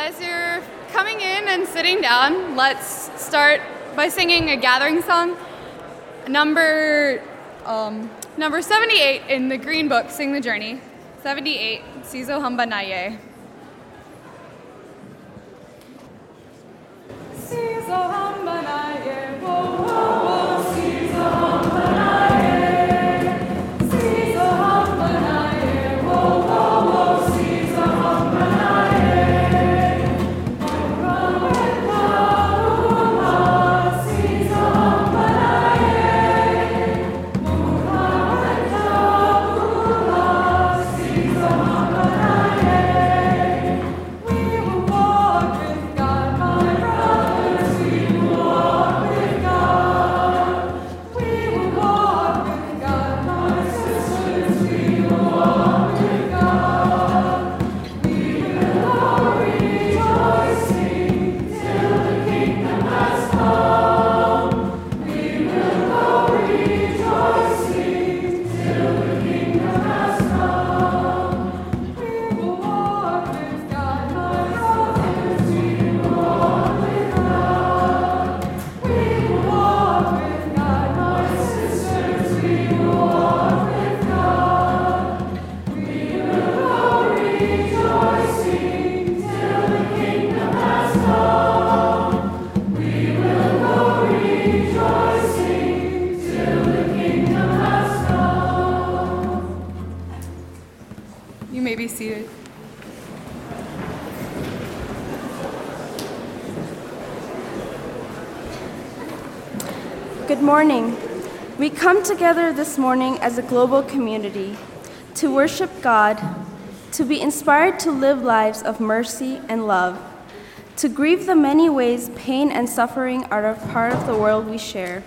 As you're coming in and sitting down, let's start by singing a gathering song. Number um, number 78 in the Green Book, Sing the Journey. 78, Sizo Hambanaye. Sizo together this morning as a global community to worship God, to be inspired to live lives of mercy and love, to grieve the many ways pain and suffering are a part of the world we share,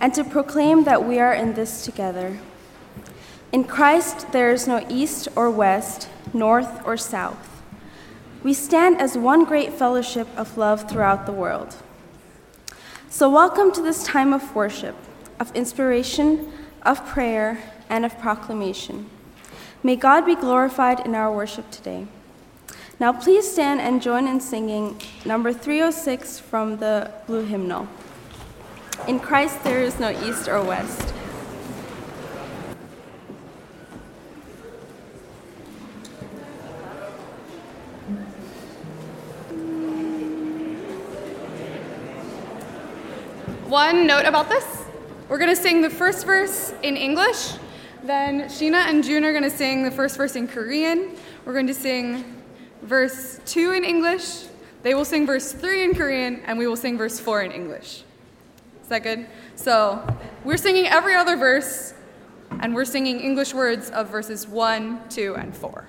and to proclaim that we are in this together. In Christ, there is no east or west, north or south. We stand as one great fellowship of love throughout the world. So, welcome to this time of worship, of inspiration, of prayer, and of proclamation. May God be glorified in our worship today. Now, please stand and join in singing number 306 from the Blue Hymnal. In Christ, there is no east or west. One note about this we're going to sing the first verse in English, then Sheena and June are going to sing the first verse in Korean. We're going to sing verse 2 in English, they will sing verse 3 in Korean, and we will sing verse 4 in English. Is that good? So we're singing every other verse, and we're singing English words of verses 1, 2, and 4.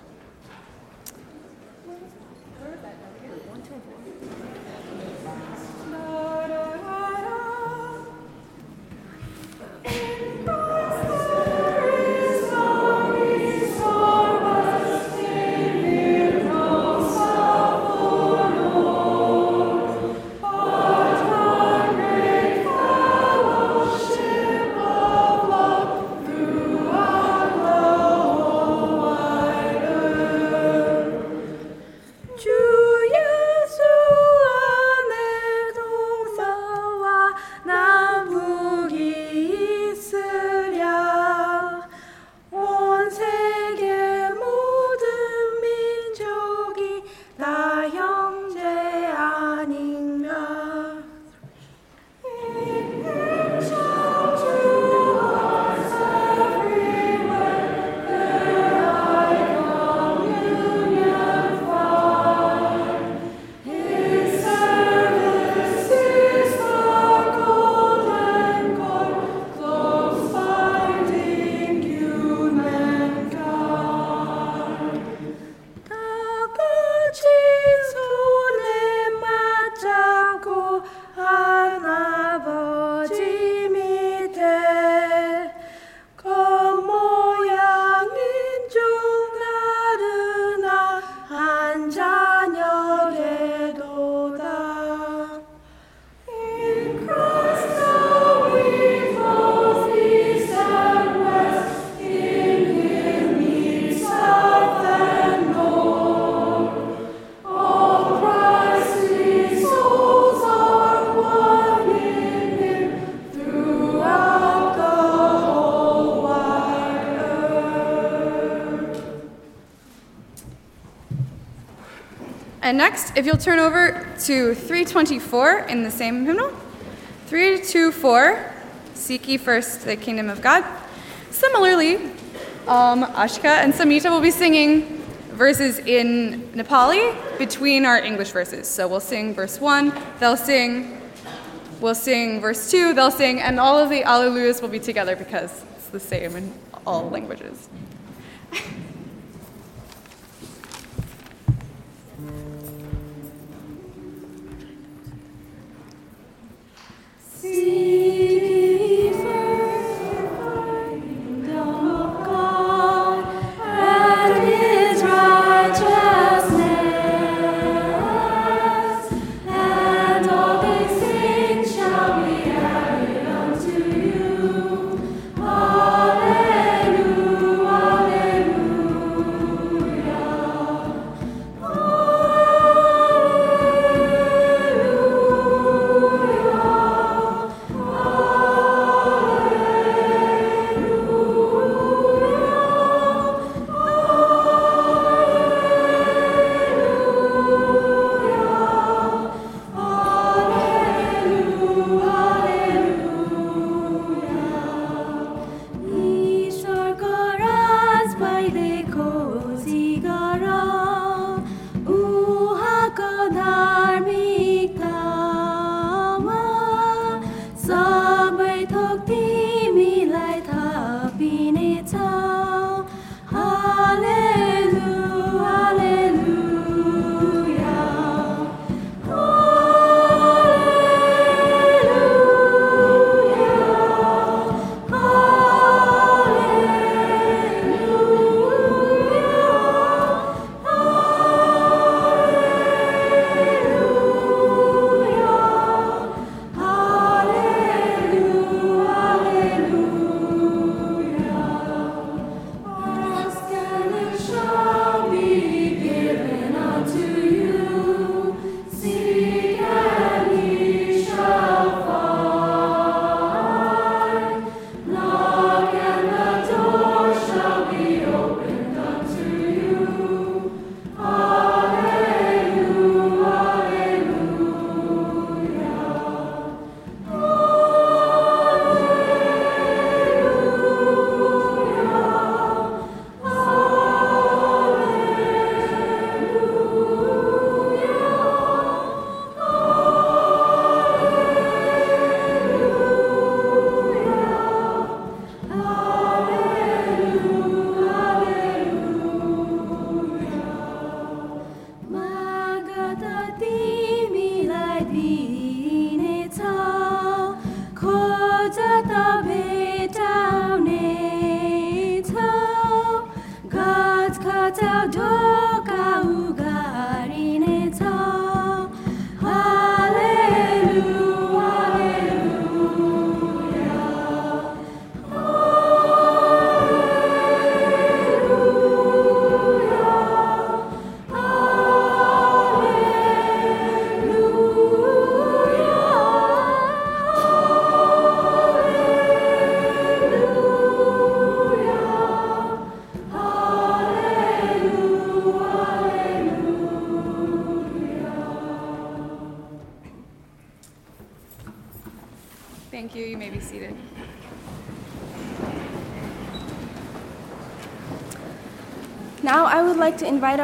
And next, if you'll turn over to 324 in the same hymnal. 324, Seek ye first the kingdom of God. Similarly, um, Ashika and Samita will be singing verses in Nepali between our English verses. So we'll sing verse 1, they'll sing, we'll sing verse 2, they'll sing, and all of the Alleluias will be together because it's the same in all languages.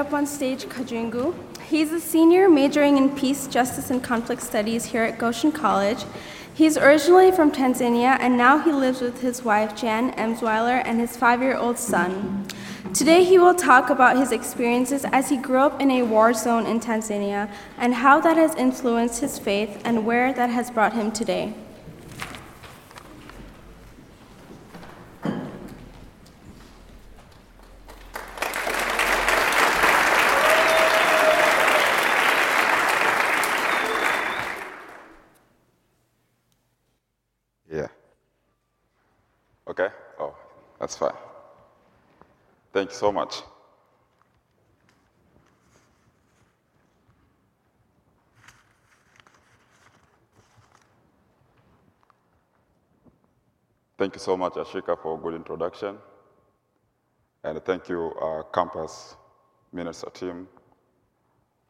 Up on stage Kajungu. He's a senior majoring in peace, justice, and conflict studies here at Goshen College. He's originally from Tanzania and now he lives with his wife Jan Emsweiler and his five year old son. Today he will talk about his experiences as he grew up in a war zone in Tanzania and how that has influenced his faith and where that has brought him today. That's fine. Thank you so much. Thank you so much, Ashika, for a good introduction. And thank you, uh, campus minister team,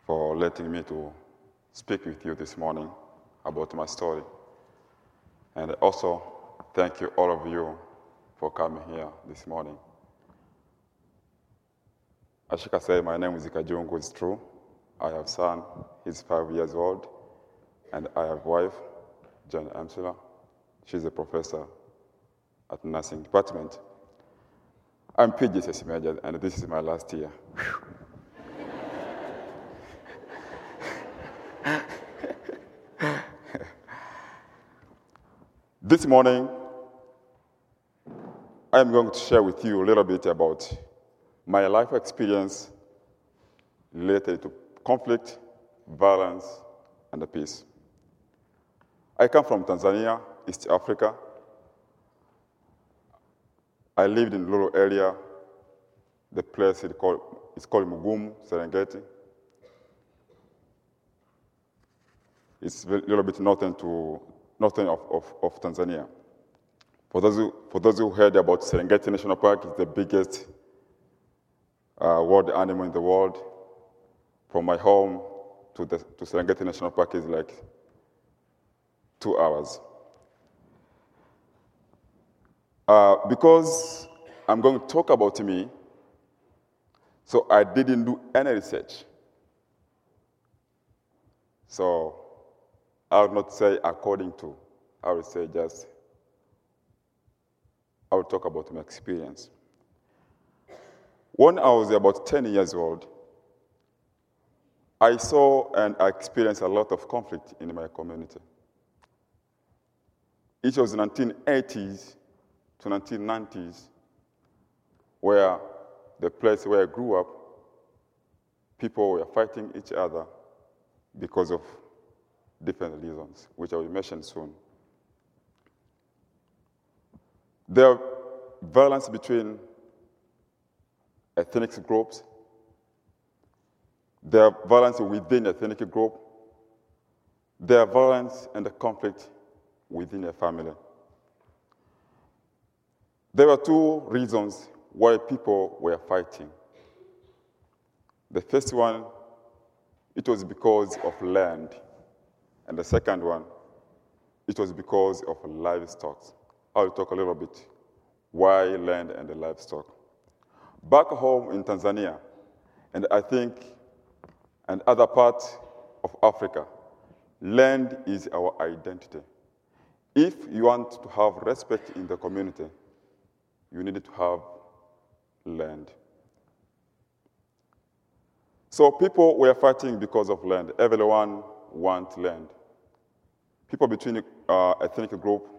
for letting me to speak with you this morning about my story. And also, thank you, all of you, for coming here this morning. As you can say, my name is Ikajungu, it's true. I have son, he's five years old, and I have wife, Jen Amsela. She's a professor at nursing department. I'm PJCS major, and this is my last year. this morning, I am going to share with you a little bit about my life experience related to conflict, violence, and peace. I come from Tanzania, East Africa. I lived in a rural area. The place is called, it's called Mugumu, Serengeti. It's a little bit northern to northern of, of, of Tanzania. For those, who, for those who heard about Serengeti National Park, it's the biggest uh, wild animal in the world. From my home to, the, to Serengeti National Park is like two hours. Uh, because I'm going to talk about me, so I didn't do any research. So I will not say according to, I will say just, I will talk about my experience. When I was about 10 years old, I saw and I experienced a lot of conflict in my community. It was 1980s to 1990s where the place where I grew up, people were fighting each other because of different reasons, which I will mention soon. There violence between ethnic groups, there violence within ethnic group, there violence and the conflict within a family. There were two reasons why people were fighting. The first one, it was because of land. And the second one, it was because of livestock. I'll talk a little bit why land and the livestock. Back home in Tanzania, and I think and other parts of Africa, land is our identity. If you want to have respect in the community, you need to have land. So people were fighting because of land. Everyone wants land. People between uh, ethnic group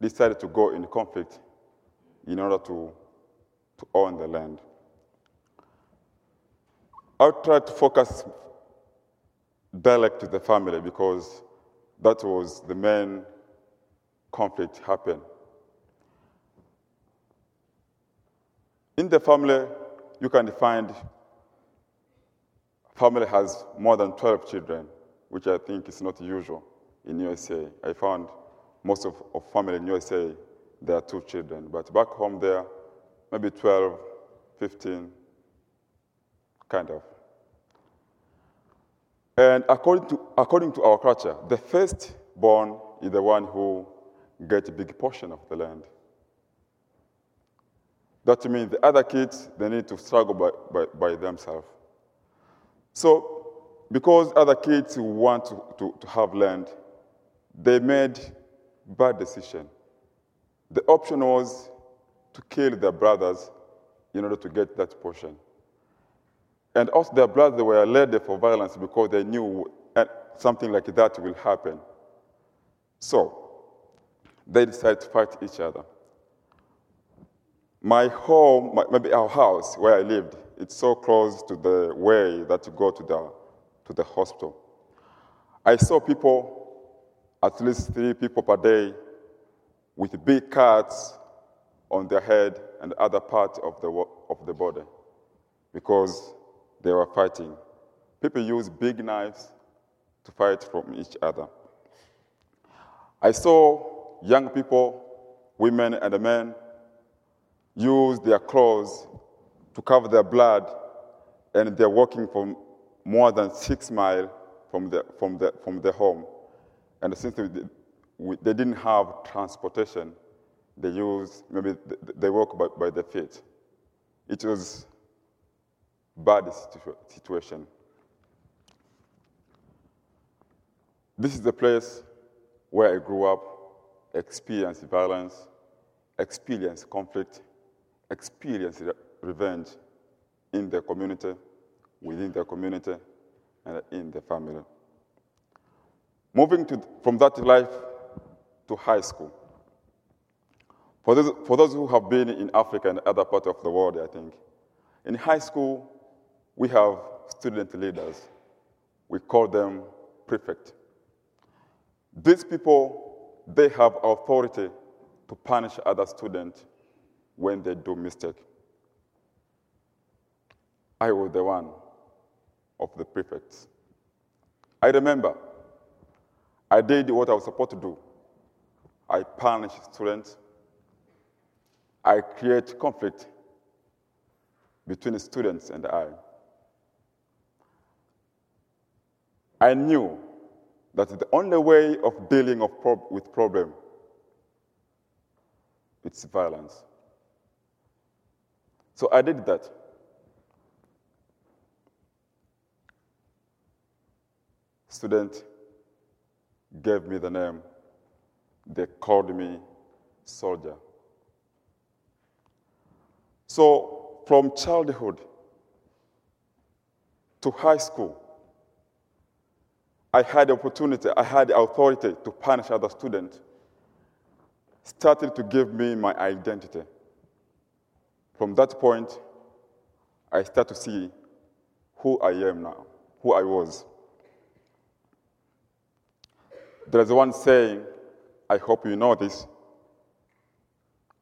decided to go in conflict in order to, to own the land. I'll try to focus direct to the family because that was the main conflict happened. In the family, you can find family has more than 12 children, which I think is not usual in USA. I found most of, of family in USA, there are two children. But back home there, maybe 12, 15, kind of. And according to, according to our culture, the firstborn is the one who gets a big portion of the land. That means the other kids, they need to struggle by, by, by themselves. So, because other kids want to, to, to have land, they made bad decision. The option was to kill their brothers in order to get that portion. And also their brothers were led for violence because they knew something like that will happen. So they decided to fight each other. My home, my, maybe our house where I lived, it's so close to the way that you go to the, to the hospital. I saw people, at least three people per day, with big cuts on their head and other parts of the, of the body because they were fighting. People use big knives to fight from each other. I saw young people, women and men, use their clothes to cover their blood, and they're walking from more than six miles from the, from the, from the home. And since they, didn't have transportation, they use, maybe they walk by, by their feet. It was bad situ- situation. This is the place where I grew up, experienced violence, experienced conflict, experienced re- revenge in the community, within the community, and in the family. Moving to, from that life to high school. For those, for those who have been in Africa and other parts of the world, I think, in high school, we have student leaders. We call them prefect. These people, they have authority to punish other students when they do mistake. I was the one of the prefects. I remember I did what I was supposed to do. I punished students. I create conflict between the students and I. I knew that the only way of dealing of prob- with problem it's violence. So I did that. Student gave me the name. They called me soldier. So from childhood to high school, I had the opportunity, I had the authority to punish other students, started to give me my identity. From that point, I start to see who I am now, who I was. There's one saying, I hope you know this.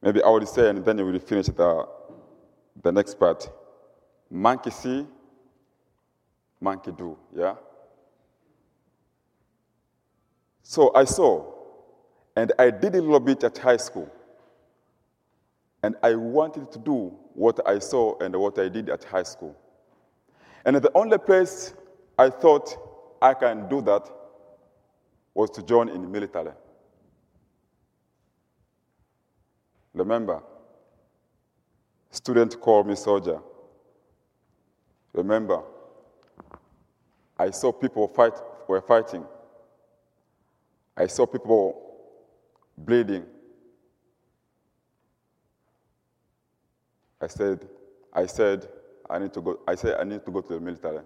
Maybe I will say, and then you will finish the, the next part. Monkey see, monkey do, yeah? So I saw, and I did a little bit at high school. And I wanted to do what I saw and what I did at high school. And the only place I thought I can do that was to join in the military. Remember, student called me soldier. Remember, I saw people fight were fighting. I saw people bleeding. I said, I said, I need to go. I said, I need to go to the military.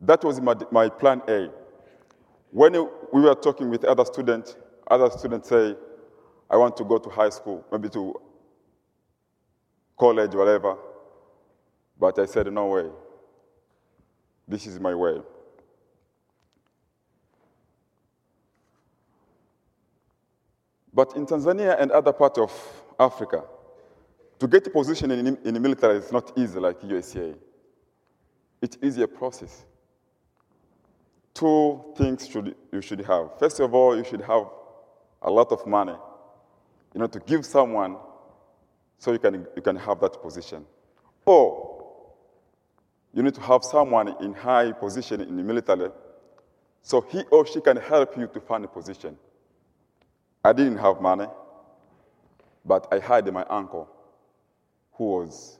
That was my, my plan A. When we were talking with other students, other students say, I want to go to high school, maybe to college, whatever. But I said, no way. This is my way. But in Tanzania and other parts of Africa, to get a position in, in the military is not easy like USA. It is a process. Two things should, you should have. First of all, you should have a lot of money, you know, to give someone so you can, you can have that position. Or you need to have someone in high position in the military so he or she can help you to find a position. I didn't have money, but I had my uncle who was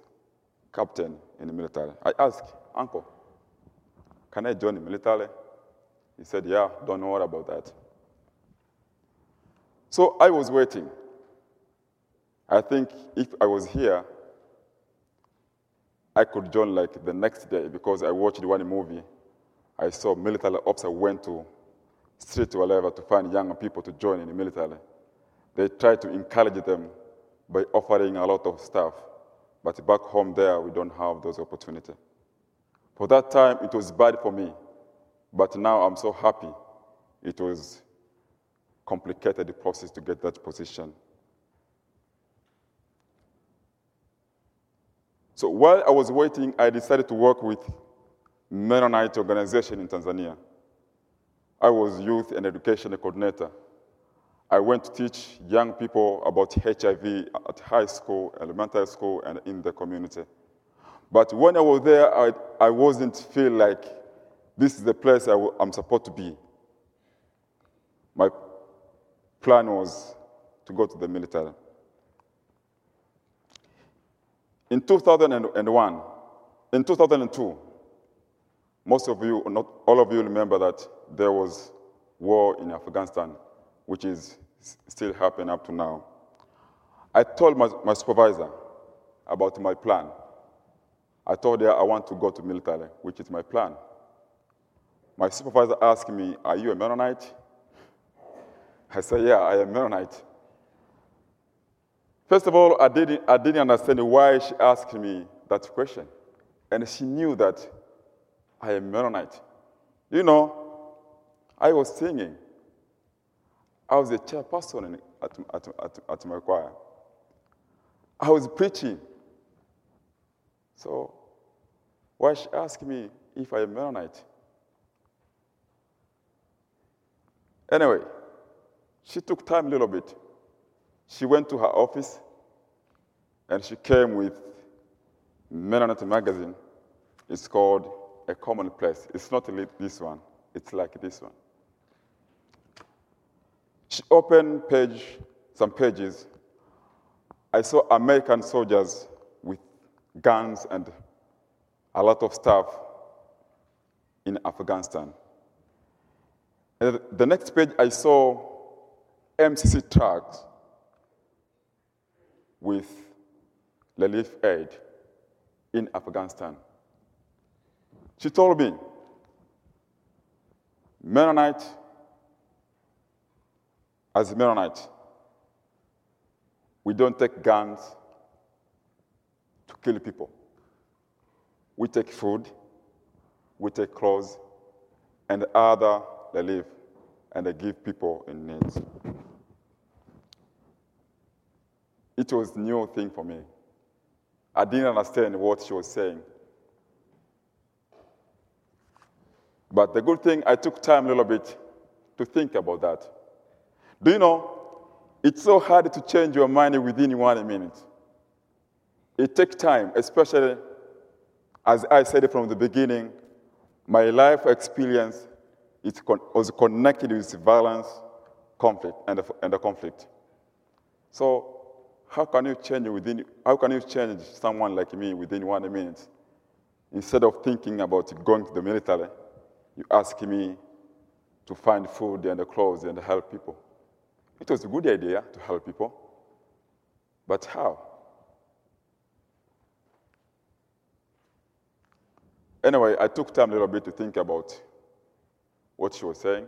captain in the military. I asked, Uncle, can I join the military? He said, Yeah, don't worry about that. So I was waiting. I think if I was here, I could join like the next day because I watched one movie. I saw military officer went to street whatever to find young people to join in the military. They tried to encourage them by offering a lot of stuff. But back home there, we don't have those opportunities. For that time, it was bad for me. But now I'm so happy. It was complicated the process to get that position. So while I was waiting, I decided to work with Mennonite organization in Tanzania. I was youth and education coordinator. I went to teach young people about HIV at high school, elementary school, and in the community. But when I was there, I, I wasn't feel like this is the place i w- I'm supposed to be. My plan was to go to the military. In 2001, in 2002, most of you, not all of you, remember that there was war in Afghanistan, which is still happening up to now. I told my, my supervisor about my plan. I told her I want to go to military, which is my plan. My supervisor asked me, Are you a Mennonite? I said, Yeah, I am Mennonite. First of all, I didn't, I didn't understand why she asked me that question. And she knew that I am Mennonite. You know, I was singing. I was a chairperson at, at, at, at my choir. I was preaching. So, why she asked me if I am Mennonite? Anyway, she took time a little bit. She went to her office and she came with Mennonite magazine. It's called A Common Place. It's not this one, it's like this one. She opened page, some pages. I saw American soldiers with guns and a lot of stuff in Afghanistan. And the next page, I saw MCC trucks with relief aid in Afghanistan. She told me, Mennonite, as Mennonite, we don't take guns to kill people. We take food, we take clothes, and other relief, and they give people in need. It was new thing for me. I didn't understand what she was saying. But the good thing, I took time a little bit to think about that. Do you know, it's so hard to change your mind within one minute. It takes time, especially as I said from the beginning, my life experience it was connected with violence, conflict, and the, and the conflict. So, how can you change within? How can you change someone like me within one minute? Instead of thinking about going to the military, you ask me to find food and clothes and help people. It was a good idea to help people, but how? Anyway, I took time a little bit to think about what she was saying.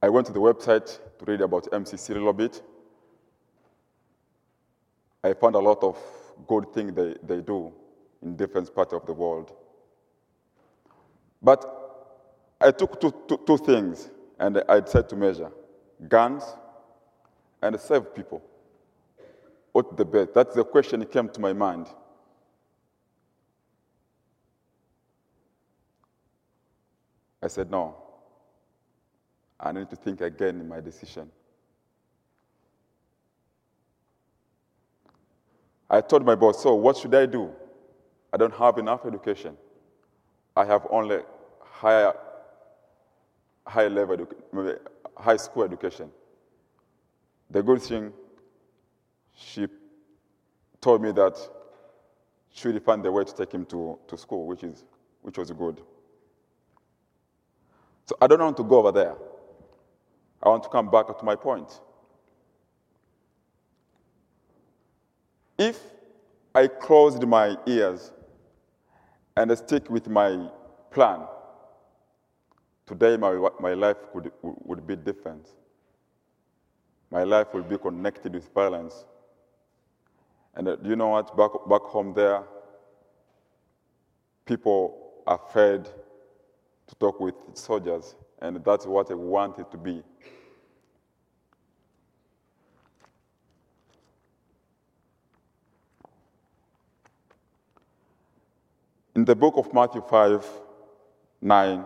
I went to the website to read about MCC a little bit. I found a lot of good things they, they do in different parts of the world. But I took two, two, two things and I decided to measure guns and save people. What's the best? That's the question that came to my mind. I said, no. I need to think again in my decision. I told my boss, so what should I do? I don't have enough education. I have only higher, high level, edu- high school education. The good thing, she told me that she would find the way to take him to, to school, which, is, which was good. So I don't want to go over there. I want to come back to my point. If I closed my ears and stick with my plan, today my, my life could, would be different. My life will be connected with violence. And uh, do you know what? Back, back home there, people are afraid to talk with soldiers, and that's what I wanted to be. In the book of Matthew 5 9,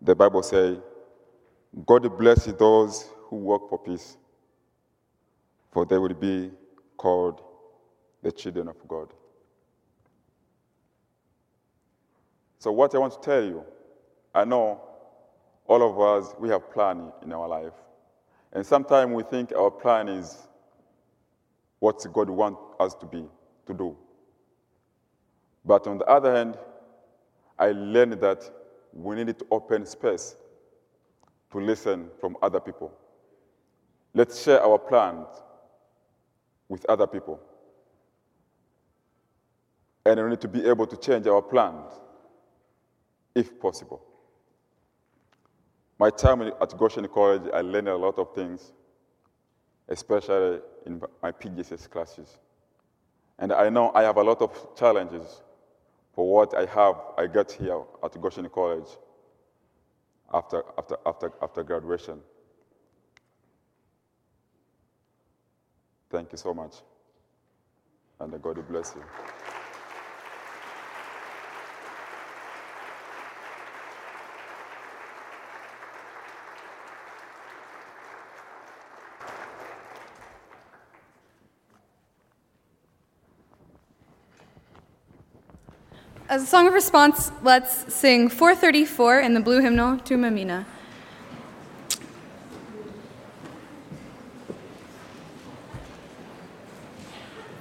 the Bible says, God blesses those who work for peace, for they will be called the children of God. So, what I want to tell you, I know all of us, we have plan in our life. And sometimes we think our plan is what God wants us to be, to do. But on the other hand, I learned that we need to open space to listen from other people. Let's share our plans with other people. And we need to be able to change our plans if possible. My time at Goshen College, I learned a lot of things, especially in my PJCS classes. And I know I have a lot of challenges for what I have, I got here at Goshen College after, after, after, after graduation. Thank you so much. And God bless you. As a song of response, let's sing 434 in the blue hymnal, Thuma mina.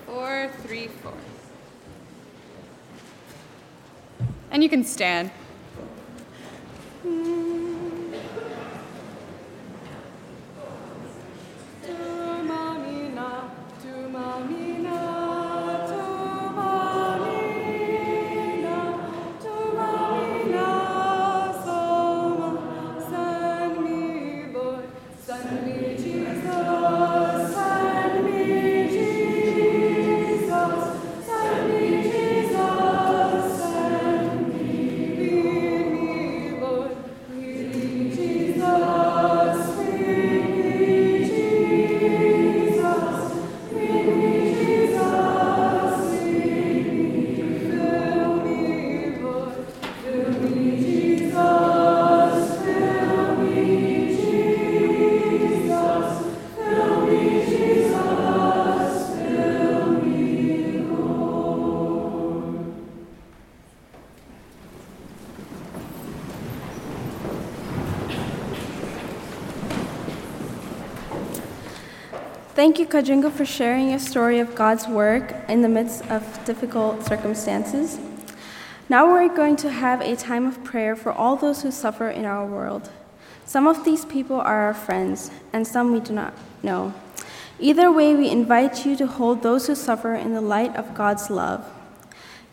Four, three, four. And you can stand. Thank you, Kajungu, for sharing your story of God's work in the midst of difficult circumstances. Now we're going to have a time of prayer for all those who suffer in our world. Some of these people are our friends, and some we do not know. Either way, we invite you to hold those who suffer in the light of God's love.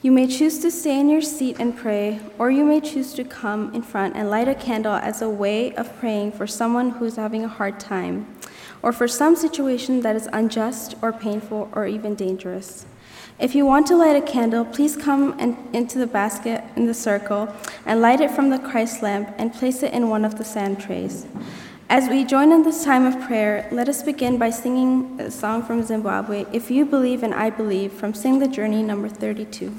You may choose to stay in your seat and pray, or you may choose to come in front and light a candle as a way of praying for someone who's having a hard time or for some situation that is unjust or painful or even dangerous. If you want to light a candle, please come and, into the basket in the circle and light it from the Christ lamp and place it in one of the sand trays. As we join in this time of prayer, let us begin by singing a song from Zimbabwe, If You Believe and I Believe, from Sing the Journey number 32.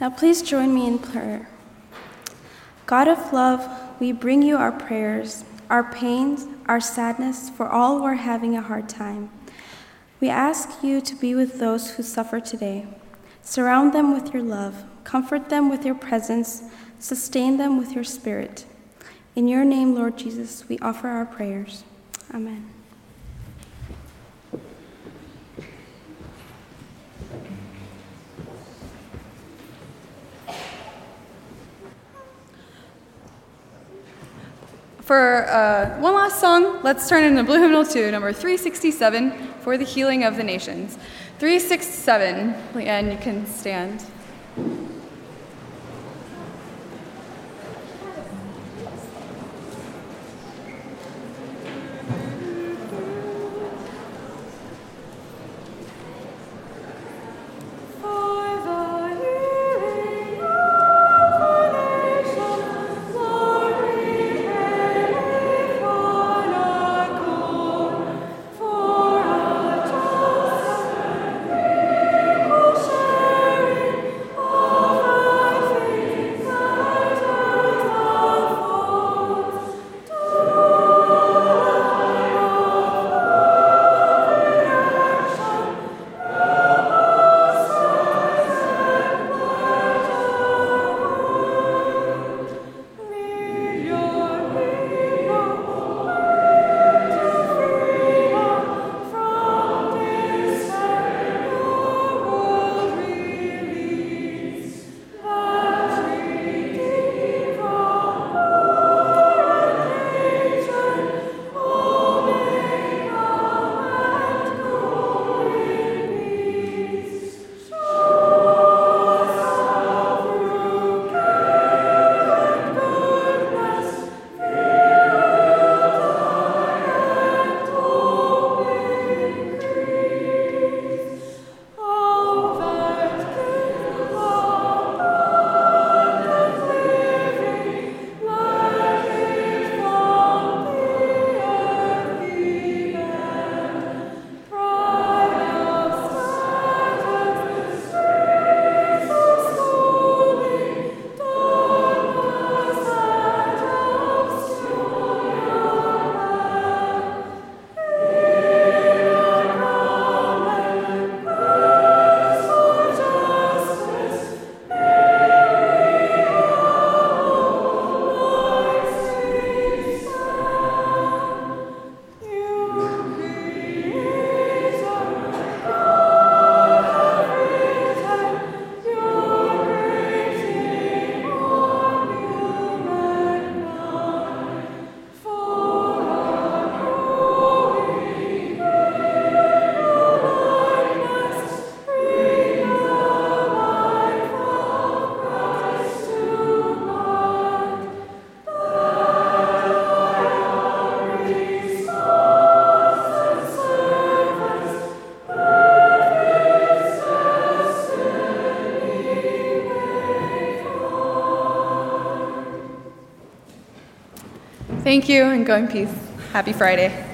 Now, please join me in prayer. God of love, we bring you our prayers, our pains, our sadness for all who are having a hard time. We ask you to be with those who suffer today. Surround them with your love, comfort them with your presence, sustain them with your spirit. In your name, Lord Jesus, we offer our prayers. Amen. For uh, one last song, let's turn into Blue Hymnal 2, number 367, for the healing of the nations. 367, and you can stand. Thank you and go in peace. Happy Friday.